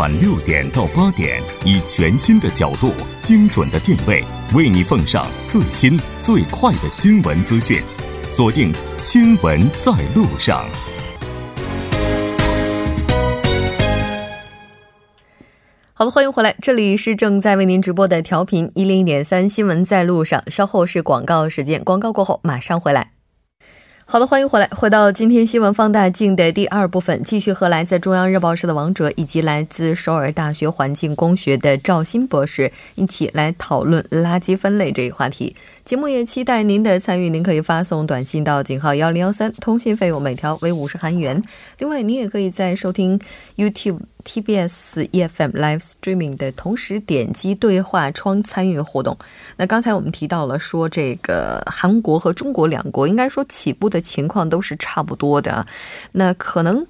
晚六点到八点，以全新的角度、精准的定位，为你奉上最新最快的新闻资讯。锁定《新闻在路上》。好的，欢迎回来，这里是正在为您直播的调频一零一点三《新闻在路上》，稍后是广告时间，广告过后马上回来。好的，欢迎回来，回到今天新闻放大镜的第二部分，继续和来自中央日报社的王哲以及来自首尔大学环境工学的赵鑫博士一起来讨论垃圾分类这一话题。节目也期待您的参与，您可以发送短信到井号幺零幺三，通信费用每条为五十韩元。另外，您也可以在收听 YouTube。TBS EFM Live Streaming 的同时点击对话窗参与活动。那刚才我们提到了说，这个韩国和中国两国应该说起步的情况都是差不多的。那可能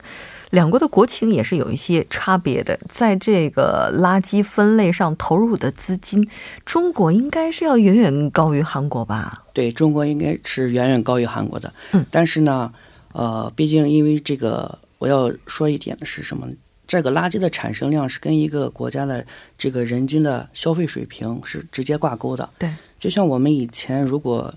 两国的国情也是有一些差别的。在这个垃圾分类上投入的资金，中国应该是要远远高于韩国吧？对中国应该是远远高于韩国的。嗯，但是呢，呃，毕竟因为这个，我要说一点的是什么？这个垃圾的产生量是跟一个国家的这个人均的消费水平是直接挂钩的。对，就像我们以前如果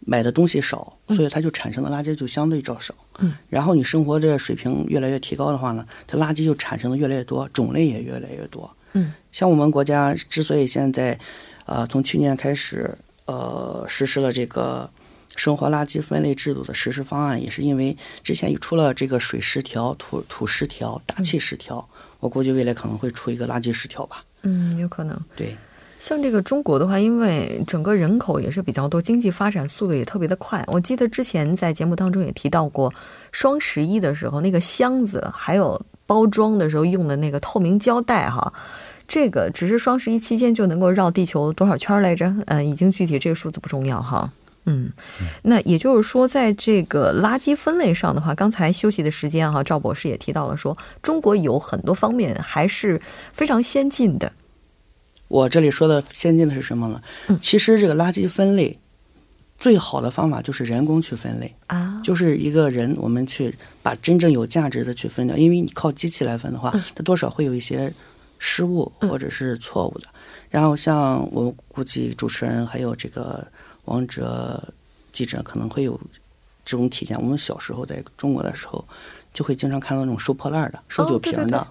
买的东西少，所以它就产生的垃圾就相对较少。嗯。然后你生活的水平越来越提高的话呢，它垃圾就产生的越来越多，种类也越来越多。嗯。像我们国家之所以现在，呃，从去年开始，呃，实施了这个。生活垃圾分类制度的实施方案，也是因为之前出了这个水十条、土土十条、大气十条，我估计未来可能会出一个垃圾十条吧。嗯，有可能。对，像这个中国的话，因为整个人口也是比较多，经济发展速度也特别的快。我记得之前在节目当中也提到过，双十一的时候那个箱子还有包装的时候用的那个透明胶带哈，这个只是双十一期间就能够绕地球多少圈来着？嗯，已经具体这个数字不重要哈。嗯，那也就是说，在这个垃圾分类上的话，刚才休息的时间哈，赵博士也提到了说，中国有很多方面还是非常先进的。我这里说的先进的是什么呢？其实这个垃圾分类最好的方法就是人工去分类啊，就是一个人我们去把真正有价值的去分掉，因为你靠机器来分的话，它多少会有一些失误或者是错误的。然后像我估计主持人还有这个。王者记者可能会有这种体验。我们小时候在中国的时候，就会经常看到那种收破烂的、收酒瓶的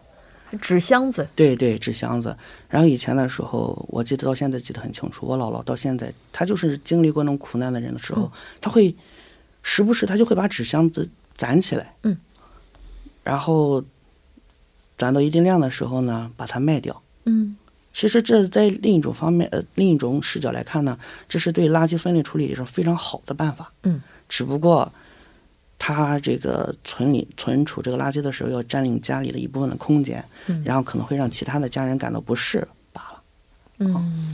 纸箱子。对对，纸箱子。然后以前的时候，我记得到现在记得很清楚。我姥姥到现在，她就是经历过那种苦难的人的时候，她会时不时她就会把纸箱子攒起来，嗯，然后攒到一定量的时候呢，把它卖掉，嗯。其实这在另一种方面，呃，另一种视角来看呢，这是对垃圾分类处理也是非常好的办法。嗯，只不过，他这个存里存储这个垃圾的时候，要占领家里的一部分的空间，然后可能会让其他的家人感到不适罢了。嗯。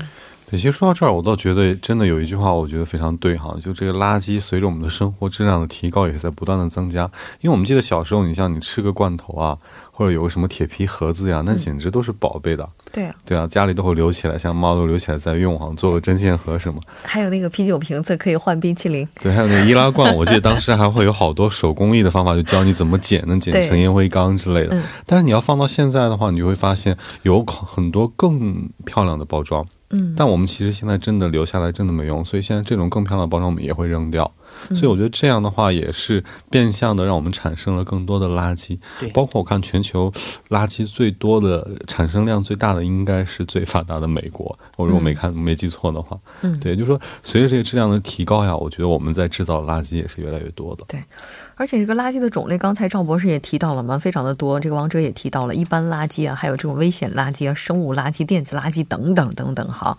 其实说到这儿，我倒觉得真的有一句话，我觉得非常对哈，就这个垃圾随着我们的生活质量的提高，也是在不断的增加。因为我们记得小时候，你像你吃个罐头啊，或者有个什么铁皮盒子呀，那简直都是宝贝的。对啊，对啊，家里都会留起来，像猫都留起来在用哈，做个针线盒什么。还有那个啤酒瓶子可以换冰淇淋。对，还有那个易拉罐，我记得当时还会有好多手工艺的方法，就教你怎么剪，能剪成烟灰缸之类的。但是你要放到现在的话，你就会发现有很多更漂亮的包装。嗯，但我们其实现在真的留下来真的没用，所以现在这种更漂亮的包装我们也会扔掉。所以我觉得这样的话也是变相的让我们产生了更多的垃圾。对，包括我看全球垃圾最多的、产生量最大的应该是最发达的美国。我如果没看没记错的话，嗯，对，就是说随着这个质量的提高呀，我觉得我们在制造垃圾也是越来越多的。对，而且这个垃圾的种类，刚才赵博士也提到了嘛，非常的多。这个王哲也提到了一般垃圾啊，还有这种危险垃圾啊、生物垃圾、电子垃圾等等等等。好。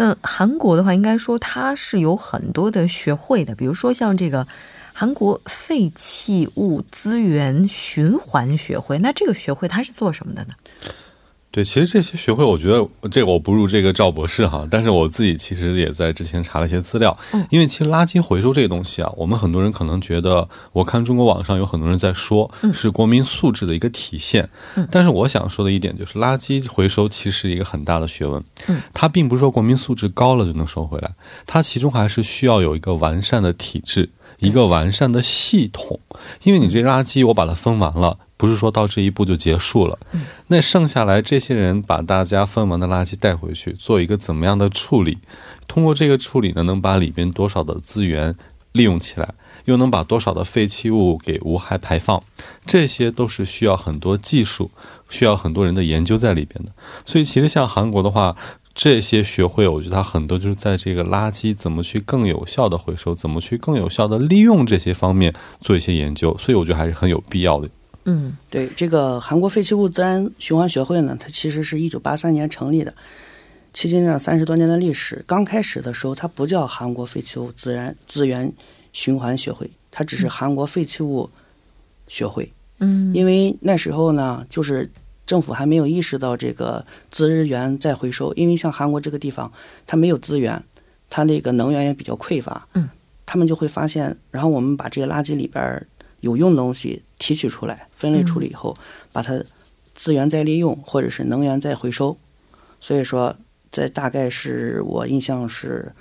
那韩国的话，应该说它是有很多的学会的，比如说像这个韩国废弃物资源循环学会，那这个学会它是做什么的呢？对，其实这些学会，我觉得这个我不如这个赵博士哈，但是我自己其实也在之前查了一些资料，嗯，因为其实垃圾回收这个东西啊，我们很多人可能觉得，我看中国网上有很多人在说，是国民素质的一个体现，嗯，但是我想说的一点就是，垃圾回收其实一个很大的学问，嗯，它并不是说国民素质高了就能收回来，它其中还是需要有一个完善的体制，一个完善的系统，因为你这垃圾我把它分完了。不是说到这一步就结束了。那剩下来这些人把大家分完的垃圾带回去，做一个怎么样的处理？通过这个处理呢，能把里边多少的资源利用起来，又能把多少的废弃物给无害排放？这些都是需要很多技术，需要很多人的研究在里边的。所以，其实像韩国的话。这些学会，我觉得它很多就是在这个垃圾怎么去更有效的回收，怎么去更有效的利用这些方面做一些研究，所以我觉得还是很有必要的。嗯，对，这个韩国废弃物自然循环学会呢，它其实是一九八三年成立的，迄今呢三十多年的历史。刚开始的时候，它不叫韩国废弃物自然资源循环学会，它只是韩国废弃物学会。嗯，因为那时候呢，就是。政府还没有意识到这个资源再回收，因为像韩国这个地方，它没有资源，它那个能源也比较匮乏。嗯，他们就会发现，然后我们把这些垃圾里边有用的东西提取出来，分类处理以后，把它资源再利用，或者是能源再回收。所以说，在大概是我印象是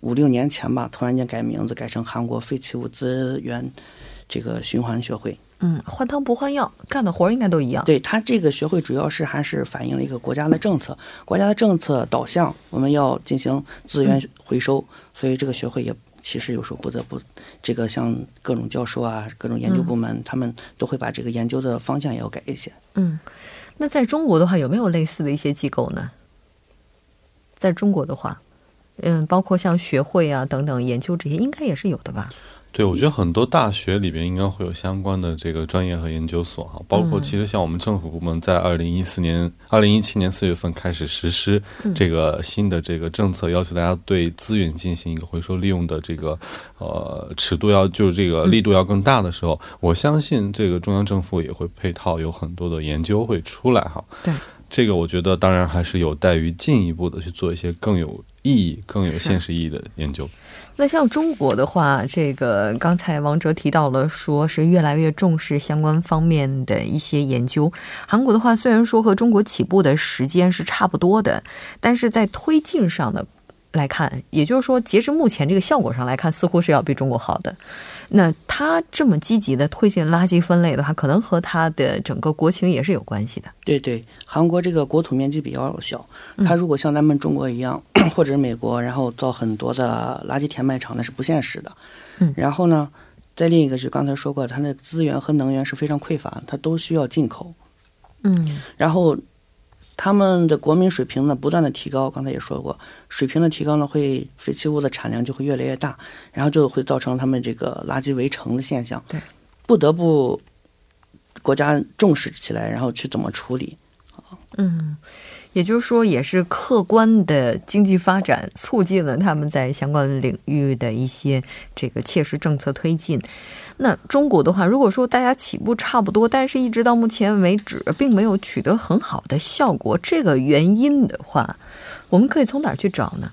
五六年前吧，突然间改名字改成韩国废弃物资源这个循环学会。嗯，换汤不换药，干的活儿应该都一样。对他这个学会主要是还是反映了一个国家的政策，国家的政策导向，我们要进行资源回收，所以这个学会也其实有时候不得不，这个像各种教授啊，各种研究部门，他们都会把这个研究的方向也要改一些。嗯，那在中国的话，有没有类似的一些机构呢？在中国的话，嗯，包括像学会啊等等研究这些，应该也是有的吧？对，我觉得很多大学里边应该会有相关的这个专业和研究所哈，包括其实像我们政府部门在二零一四年、二零一七年四月份开始实施这个新的这个政策，要求大家对资源进行一个回收利用的这个呃尺度要就是这个力度要更大的时候，我相信这个中央政府也会配套有很多的研究会出来哈。对，这个我觉得当然还是有待于进一步的去做一些更有意义、更有现实意义的研究。那像中国的话，这个刚才王哲提到了，说是越来越重视相关方面的一些研究。韩国的话，虽然说和中国起步的时间是差不多的，但是在推进上的。来看，也就是说，截至目前这个效果上来看，似乎是要比中国好的。那他这么积极的推进垃圾分类的话，可能和他的整个国情也是有关系的。对对，韩国这个国土面积比较小，他如果像咱们中国一样，或者美国，然后造很多的垃圾填埋场，那是不现实的。嗯。然后呢，再另一个就刚才说过，它的资源和能源是非常匮乏，它都需要进口。嗯。然后。他们的国民水平呢不断的提高，刚才也说过，水平的提高呢会废弃物的产量就会越来越大，然后就会造成他们这个垃圾围城的现象，对，不得不国家重视起来，然后去怎么处理，嗯。也就是说，也是客观的经济发展促进了他们在相关领域的一些这个切实政策推进。那中国的话，如果说大家起步差不多，但是一直到目前为止并没有取得很好的效果，这个原因的话，我们可以从哪儿去找呢？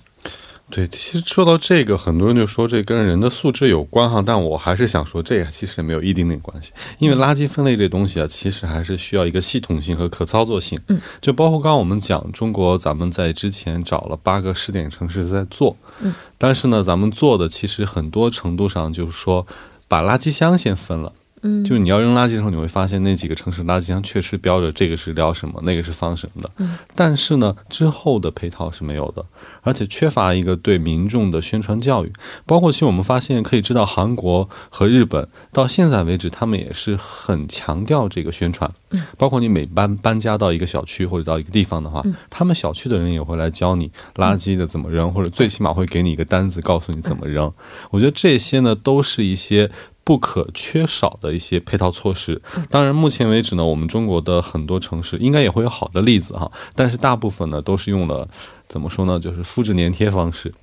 对，其实说到这个，很多人就说这跟人的素质有关哈，但我还是想说，这个其实也没有一丁点关系，因为垃圾分类这东西啊，其实还是需要一个系统性和可操作性。嗯，就包括刚刚我们讲中国，咱们在之前找了八个试点城市在做，嗯，但是呢，咱们做的其实很多程度上就是说，把垃圾箱先分了。嗯，就你要扔垃圾的时候，你会发现那几个城市垃圾箱确实标着这个是聊什么，那个是放什么的。嗯，但是呢，之后的配套是没有的，而且缺乏一个对民众的宣传教育。包括其实我们发现可以知道，韩国和日本到现在为止，他们也是很强调这个宣传。嗯，包括你每搬搬家到一个小区或者到一个地方的话，他们小区的人也会来教你垃圾的怎么扔，或者最起码会给你一个单子，告诉你怎么扔。我觉得这些呢，都是一些。不可缺少的一些配套措施。当然，目前为止呢，我们中国的很多城市应该也会有好的例子哈。但是大部分呢，都是用了怎么说呢？就是复制粘贴方式，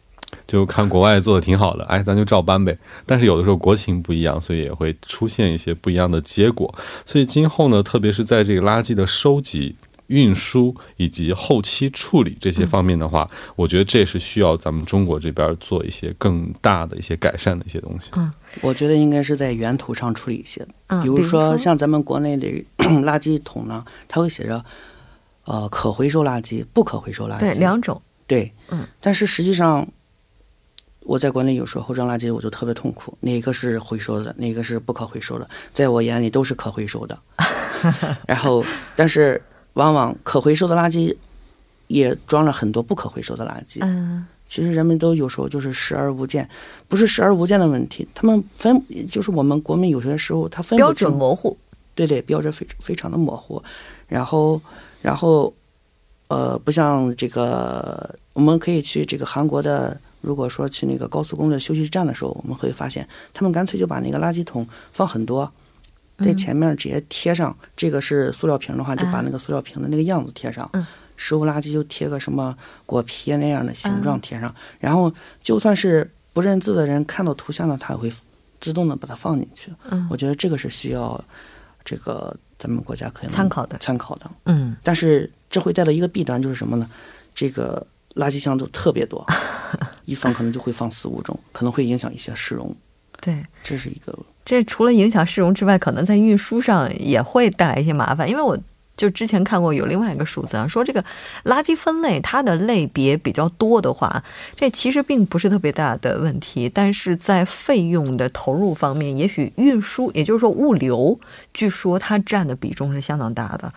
就看国外做的挺好的，哎，咱就照搬呗。但是有的时候国情不一样，所以也会出现一些不一样的结果。所以今后呢，特别是在这个垃圾的收集。运输以及后期处理这些方面的话，我觉得这是需要咱们中国这边做一些更大的一些改善的一些东西。嗯，我觉得应该是在源头上处理一些，比如说像咱们国内的 垃圾桶呢，它会写着呃可回收垃圾、不可回收垃圾，对两种。对，嗯，但是实际上我在国内有时候扔垃圾我就特别痛苦，哪个是回收的，哪个是不可回收的，在我眼里都是可回收的。然后，但是往往可回收的垃圾也装了很多不可回收的垃圾。嗯，其实人们都有时候就是视而不见，不是视而不见的问题，他们分就是我们国民有些时候他分标准模糊，对对，标准非非常的模糊。然后，然后，呃，不像这个，我们可以去这个韩国的。如果说去那个高速公路休息站的时候，我们会发现他们干脆就把那个垃圾桶放很多，在前面直接贴上。这个是塑料瓶的话，就把那个塑料瓶的那个样子贴上。食物垃圾就贴个什么果皮那样的形状贴上。然后就算是不认字的人看到图像了，他也会自动的把它放进去。我觉得这个是需要这个咱们国家可以参考的。参考的。嗯。但是这会带来一个弊端，就是什么呢？这个。垃圾箱都特别多，一放可能就会放四五种，可能会影响一些市容。对，这是一个。这除了影响市容之外，可能在运输上也会带来一些麻烦。因为我就之前看过有另外一个数字啊，说这个垃圾分类它的类别比较多的话，这其实并不是特别大的问题，但是在费用的投入方面，也许运输，也就是说物流，据说它占的比重是相当大的。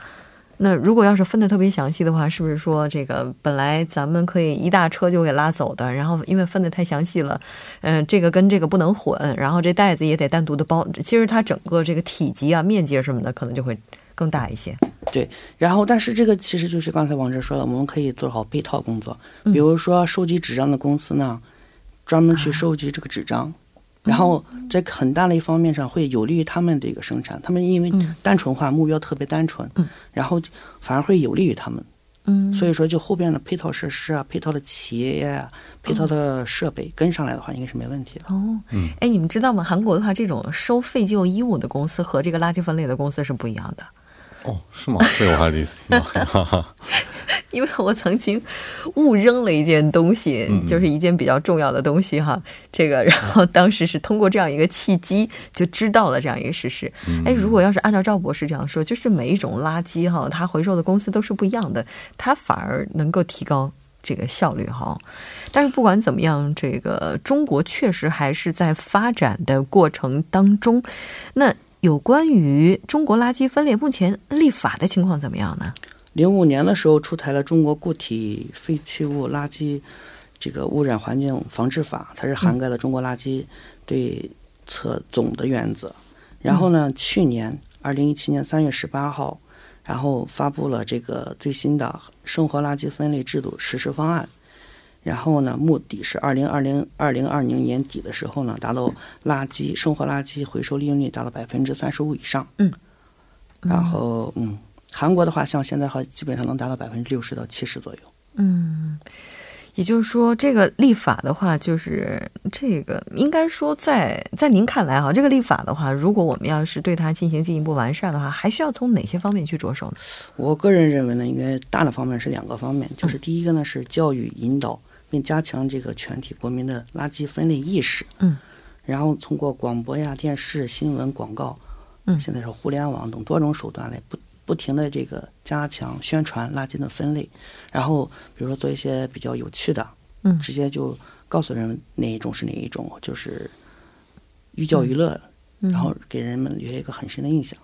那如果要是分的特别详细的话，是不是说这个本来咱们可以一大车就给拉走的，然后因为分的太详细了，嗯，这个跟这个不能混，然后这袋子也得单独的包，其实它整个这个体积啊、面积什么的可能就会更大一些。对，然后但是这个其实就是刚才王哲说的，我们可以做好配套工作，比如说收集纸张的公司呢，专门去收集这个纸张。然后在很大的一方面上会有利于他们的一个生产，他们因为单纯化目标特别单纯，然后反而会有利于他们。嗯，所以说就后边的配套设施啊、配套的企业呀、配套的设备跟上来的话，应该是没问题的。哦，嗯，哎，你们知道吗？韩国的话，这种收废旧衣物的公司和这个垃圾分类的公司是不一样的。哦，是吗？这我还第一次听到。因为我曾经误扔了一件东西，就是一件比较重要的东西哈。这个，然后当时是通过这样一个契机，就知道了这样一个事实。哎，如果要是按照赵博士这样说，就是每一种垃圾哈，它回收的公司都是不一样的，它反而能够提高这个效率哈。但是不管怎么样，这个中国确实还是在发展的过程当中。那有关于中国垃圾分类，目前立法的情况怎么样呢？零五年的时候出台了《中国固体废弃物垃圾这个污染环境防治法》，它是涵盖了中国垃圾对策总的原则。然后呢，去年二零一七年三月十八号，然后发布了这个最新的生活垃圾分类制度实施方案。然后呢，目的是二零二零二零二零年底的时候呢，达到垃圾生活垃圾回收利用率达到百分之三十五以上。嗯。然后，嗯。韩国的话，像现在话，基本上能达到百分之六十到七十左右。嗯，也就是说，这个立法的话，就是这个应该说，在在您看来哈，这个立法的话，如果我们要是对它进行进一步完善的话，还需要从哪些方面去着手呢？我个人认为呢，应该大的方面是两个方面，就是第一个呢是教育引导，并加强这个全体国民的垃圾分类意识。嗯，然后通过广播呀、电视、新闻、广告，嗯，现在是互联网等多种手段来不。不停的这个加强宣传垃圾的分类，然后比如说做一些比较有趣的，嗯，直接就告诉人们哪一种是哪一种，就是寓教于乐，然后给人们留下一个很深的印象。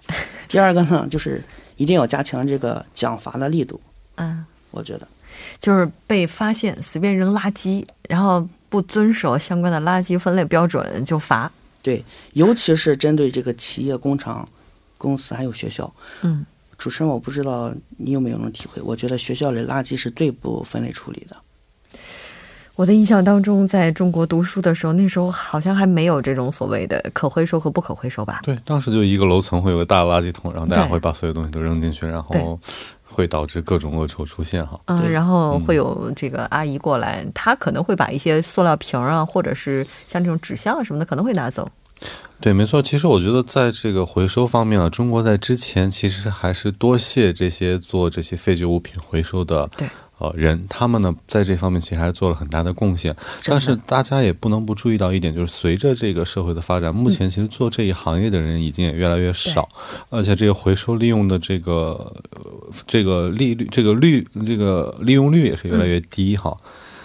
第二个呢，就是一定要加强这个奖罚的力度。嗯，我觉得就是被发现随便扔垃圾，然后不遵守相关的垃圾分类标准就罚。对，尤其是针对这个企业、工厂、公司还有学校。嗯。主持人，我不知道你有没有那种体会？我觉得学校里垃圾是最不分类处理的。我的印象当中，在中国读书的时候，那时候好像还没有这种所谓的可回收和不可回收吧？对，当时就一个楼层会有个大垃圾桶，然后大家会把所有东西都扔进去，然后会导致各种恶臭出现哈。嗯，然后会有这个阿姨过来，她可能会把一些塑料瓶啊，或者是像这种纸箱啊什么的，可能会拿走。对，没错。其实我觉得，在这个回收方面啊，中国在之前其实还是多谢这些做这些废旧物品回收的对呃人，他们呢在这方面其实还是做了很大的贡献。但是大家也不能不注意到一点，就是随着这个社会的发展，目前其实做这一行业的人已经也越来越少，而且这个回收利用的这个这个利率、这个率、这个利用率也是越来越低哈。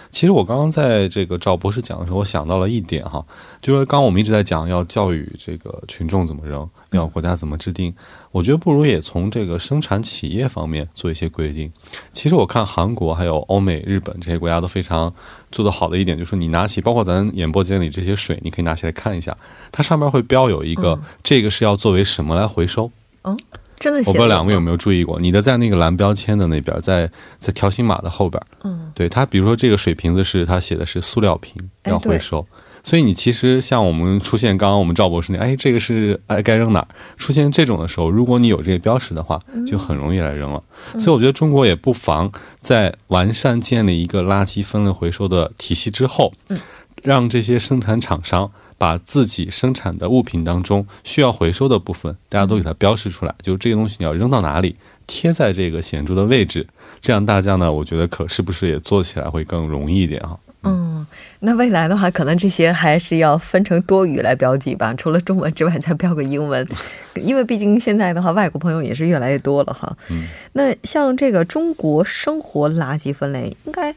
其实我刚刚在这个赵博士讲的时候，我想到了一点哈，就是刚刚我们一直在讲要教育这个群众怎么扔，要国家怎么制定，我觉得不如也从这个生产企业方面做一些规定。其实我看韩国还有欧美、日本这些国家都非常做得好的一点，就是你拿起，包括咱演播间里这些水，你可以拿起来看一下，它上面会标有一个，这个是要作为什么来回收。嗯。真的，我不知道两位有没有注意过，你的在那个蓝标签的那边，在在条形码的后边，嗯，对它，比如说这个水瓶子是它写的是塑料瓶要回收，所以你其实像我们出现刚刚我们赵博士那，哎，这个是哎该扔哪儿？出现这种的时候，如果你有这个标识的话，就很容易来扔了。所以我觉得中国也不妨在完善建立一个垃圾分类回收的体系之后，嗯，让这些生产厂商。把自己生产的物品当中需要回收的部分，大家都给它标示出来，就是这个东西你要扔到哪里，贴在这个显著的位置，这样大家呢，我觉得可是不是也做起来会更容易一点哈？嗯，那未来的话，可能这些还是要分成多语来标记吧，除了中文之外，再标个英文，因为毕竟现在的话，外国朋友也是越来越多了哈。嗯，那像这个中国生活垃圾分类，应该。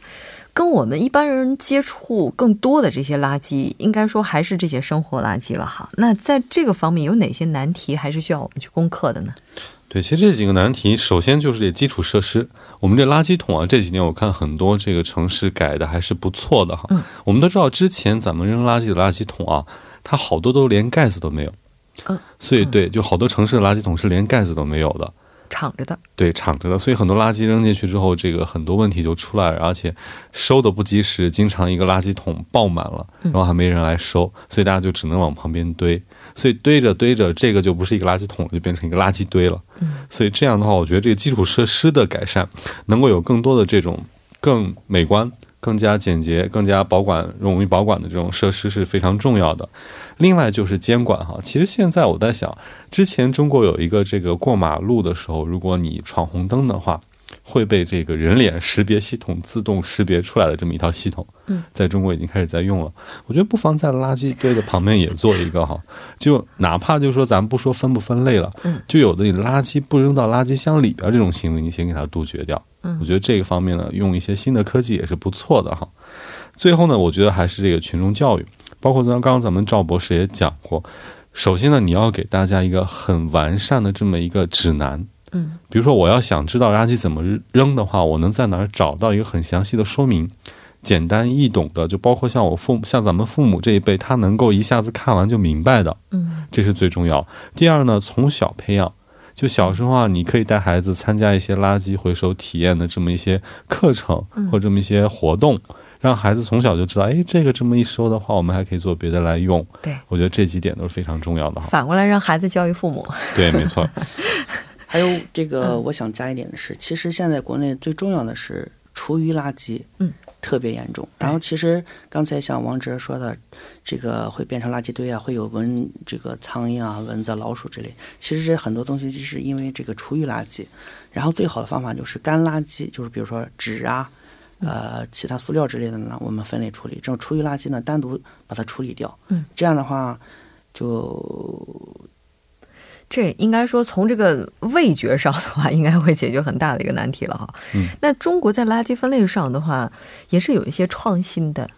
跟我们一般人接触更多的这些垃圾，应该说还是这些生活垃圾了哈。那在这个方面有哪些难题还是需要我们去攻克的呢？对，其实这几个难题，首先就是这基础设施。我们这垃圾桶啊，这几年我看很多这个城市改的还是不错的哈。嗯。我们都知道，之前咱们扔垃圾的垃圾桶啊，它好多都连盖子都没有。嗯。所以，对，就好多城市的垃圾桶是连盖子都没有的。敞着的，对，敞着的，所以很多垃圾扔进去之后，这个很多问题就出来了，而且收的不及时，经常一个垃圾桶爆满了，然后还没人来收，所以大家就只能往旁边堆，所以堆着堆着，这个就不是一个垃圾桶，就变成一个垃圾堆了。嗯，所以这样的话，我觉得这个基础设施的改善，能够有更多的这种更美观。更加简洁、更加保管、容易保管的这种设施是非常重要的。另外就是监管哈，其实现在我在想，之前中国有一个这个过马路的时候，如果你闯红灯的话。会被这个人脸识别系统自动识别出来的这么一套系统，嗯，在中国已经开始在用了。我觉得不妨在垃圾堆的旁边也做一个哈，就哪怕就说咱不说分不分类了，嗯，就有的你垃圾不扔到垃圾箱里边这种行为，你先给它杜绝掉。嗯，我觉得这个方面呢，用一些新的科技也是不错的哈。最后呢，我觉得还是这个群众教育，包括咱刚刚咱们赵博士也讲过，首先呢，你要给大家一个很完善的这么一个指南。嗯，比如说我要想知道垃圾怎么扔的话，我能在哪儿找到一个很详细的说明，简单易懂的，就包括像我父母，像咱们父母这一辈，他能够一下子看完就明白的。嗯，这是最重要。第二呢，从小培养，就小时候啊，你可以带孩子参加一些垃圾回收体验的这么一些课程或这么一些活动，让孩子从小就知道，哎，这个这么一说的话，我们还可以做别的来用。对，我觉得这几点都是非常重要的。反过来让孩子教育父母。对，没错。还有这个，我想加一点的是，其实现在国内最重要的是厨余垃圾，嗯，特别严重。然后其实刚才像王哲说的，这个会变成垃圾堆啊，会有蚊这个苍蝇啊、蚊子、老鼠之类。其实这很多东西就是因为这个厨余垃圾。然后最好的方法就是干垃圾，就是比如说纸啊、呃其他塑料之类的呢，我们分类处理。这种厨余垃圾呢，单独把它处理掉。嗯，这样的话就。这应该说，从这个味觉上的话，应该会解决很大的一个难题了哈。嗯，那中国在垃圾分类上的话，也是有一些创新的，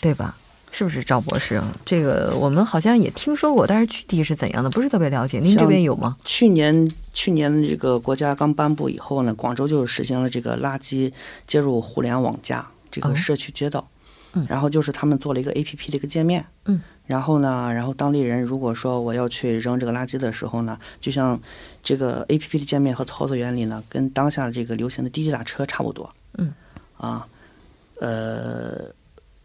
对吧？是不是赵博士？这个我们好像也听说过，但是具体是怎样的，不是特别了解。您这边有吗？去年去年这个国家刚颁布以后呢，广州就实行了这个垃圾接入互联网加这个社区街道，嗯，然后就是他们做了一个 A P P 的一个界面，嗯。然后呢，然后当地人如果说我要去扔这个垃圾的时候呢，就像这个 A P P 的界面和操作原理呢，跟当下这个流行的滴滴打车差不多。嗯。啊，呃，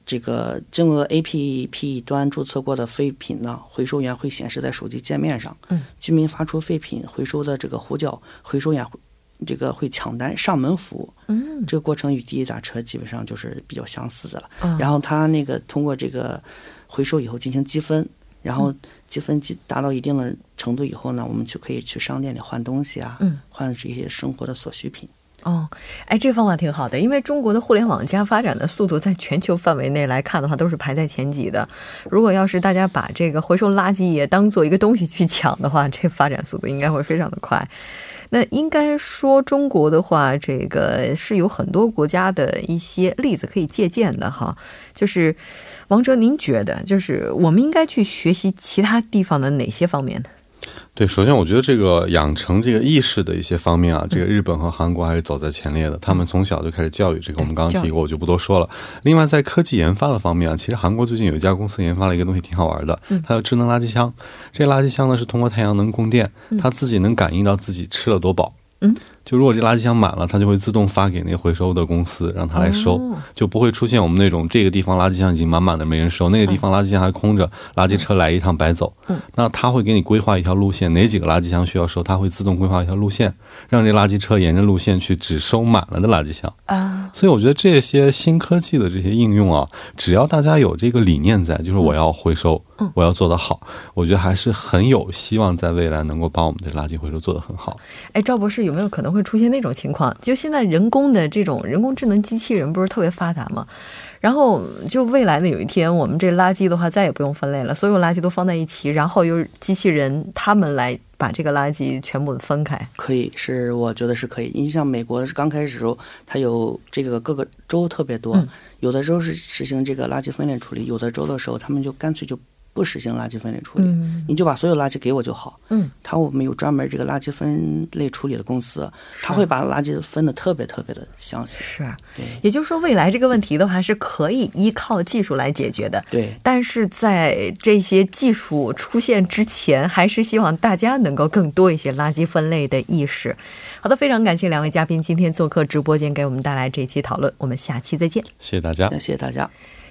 这个经过 A P P 端注册过的废品呢，回收员会显示在手机界面上。嗯。居民发出废品回收的这个呼叫，回收员会这个会抢单上门服务。嗯。这个过程与滴滴打车基本上就是比较相似的了。嗯。然后他那个通过这个。回收以后进行积分，然后积分积达到一定的程度以后呢，我们就可以去商店里换东西啊，换这些生活的所需品。哦，哎，这个方法挺好的，因为中国的互联网加发展的速度，在全球范围内来看的话，都是排在前几的。如果要是大家把这个回收垃圾也当做一个东西去抢的话，这发展速度应该会非常的快。那应该说中国的话，这个是有很多国家的一些例子可以借鉴的哈。就是王哲，您觉得就是我们应该去学习其他地方的哪些方面呢？对，首先我觉得这个养成这个意识的一些方面啊，这个日本和韩国还是走在前列的。他们从小就开始教育这个，我们刚刚提过，我就不多说了。另外，在科技研发的方面啊，其实韩国最近有一家公司研发了一个东西，挺好玩的。它叫智能垃圾箱。这垃圾箱呢是通过太阳能供电，它自己能感应到自己吃了多饱。嗯。就如果这垃圾箱满了，它就会自动发给那回收的公司，让他来收，就不会出现我们那种这个地方垃圾箱已经满满的没人收，那个地方垃圾箱还空着，垃圾车来一趟白走。嗯，那他会给你规划一条路线，哪几个垃圾箱需要收，他会自动规划一条路线，让这垃圾车沿着路线去只收满了的垃圾箱。啊，所以我觉得这些新科技的这些应用啊，只要大家有这个理念在，就是我要回收，我要做得好，我觉得还是很有希望在未来能够把我们的垃圾回收做得很好。哎，赵博士有没有可能会出现那种情况？就现在人工的这种人工智能机器人不是特别发达吗？然后就未来的有一天，我们这垃圾的话再也不用分类了，所有垃圾都放在一起，然后由机器人他们来把这个垃圾全部分开。可以，是我觉得是可以。你像美国是刚开始时候，它有这个各个州特别多，有的州是实行这个垃圾分类处理，有的州的时候他们就干脆就。不实行垃圾分类处理，你就把所有垃圾给我就好。嗯，他我们有专门这个垃圾分类处理的公司，他会把垃圾分的特别特别的详细。是，对。也就是说，未来这个问题的话是可以依靠技术来解决的。对。但是在这些技术出现之前，还是希望大家能够更多一些垃圾分类的意识。好的，非常感谢两位嘉宾今天做客直播间，给我们带来这期讨论。我们下期再见。谢谢大家。谢谢大家。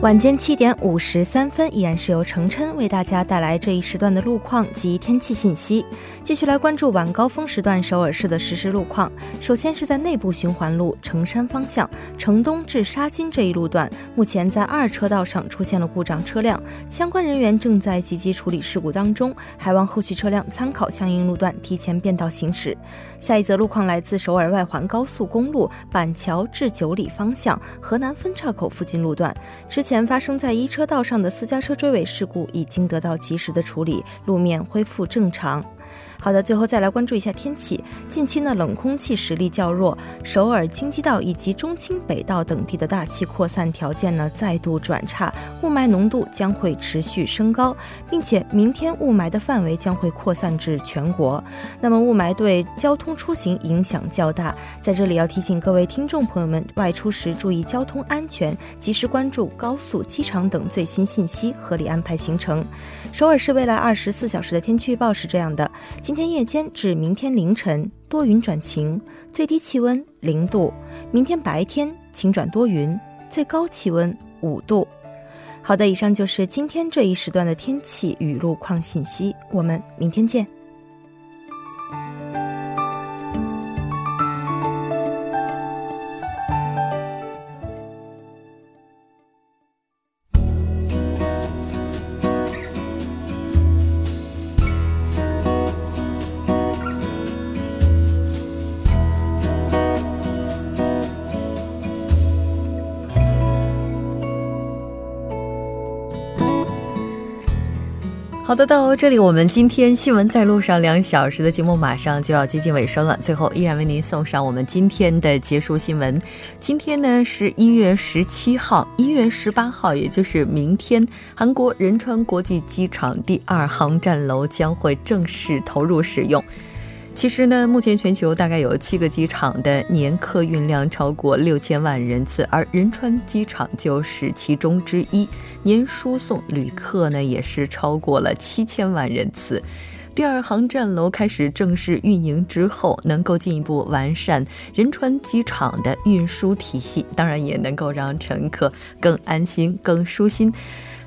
晚间七点五十三分，依然是由程琛为大家带来这一时段的路况及天气信息。继续来关注晚高峰时段首尔市的实时路况。首先是在内部循环路城山方向城东至沙金这一路段，目前在二车道上出现了故障车辆，相关人员正在积极处理事故当中，还望后续车辆参考相应路段提前变道行驶。下一则路况来自首尔外环高速公路板桥至九里方向河南分岔口附近路段。前发生在一车道上的私家车追尾事故已经得到及时的处理，路面恢复正常。好的，最后再来关注一下天气。近期呢，冷空气实力较弱，首尔京畿道以及中清北道等地的大气扩散条件呢再度转差，雾霾浓度将会持续升高，并且明天雾霾的范围将会扩散至全国。那么雾霾对交通出行影响较大，在这里要提醒各位听众朋友们，外出时注意交通安全，及时关注高速、机场等最新信息，合理安排行程。首尔市未来二十四小时的天气预报是这样的。今天夜间至明天凌晨多云转晴，最低气温零度；明天白天晴转多云，最高气温五度。好的，以上就是今天这一时段的天气与路况信息，我们明天见。好的，到这里我们今天新闻在路上两小时的节目马上就要接近尾声了。最后，依然为您送上我们今天的结束新闻。今天呢是一月十七号，一月十八号，也就是明天，韩国仁川国际机场第二航站楼将会正式投入使用。其实呢，目前全球大概有七个机场的年客运量超过六千万人次，而仁川机场就是其中之一，年输送旅客呢也是超过了七千万人次。第二航站楼开始正式运营之后，能够进一步完善仁川机场的运输体系，当然也能够让乘客更安心、更舒心。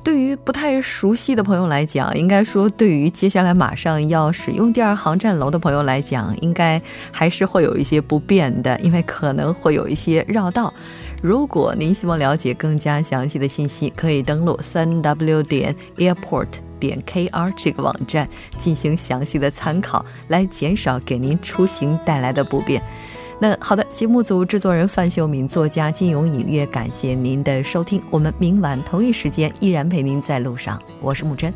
对于不太熟悉的朋友来讲，应该说，对于接下来马上要使用第二航站楼的朋友来讲，应该还是会有一些不便的，因为可能会有一些绕道。如果您希望了解更加详细的信息，可以登录三 w 点 airport 点 kr 这个网站进行详细的参考，来减少给您出行带来的不便。那好的，节目组制作人范秀敏，作家金勇隐约，感谢您的收听。我们明晚同一时间依然陪您在路上，我是木真。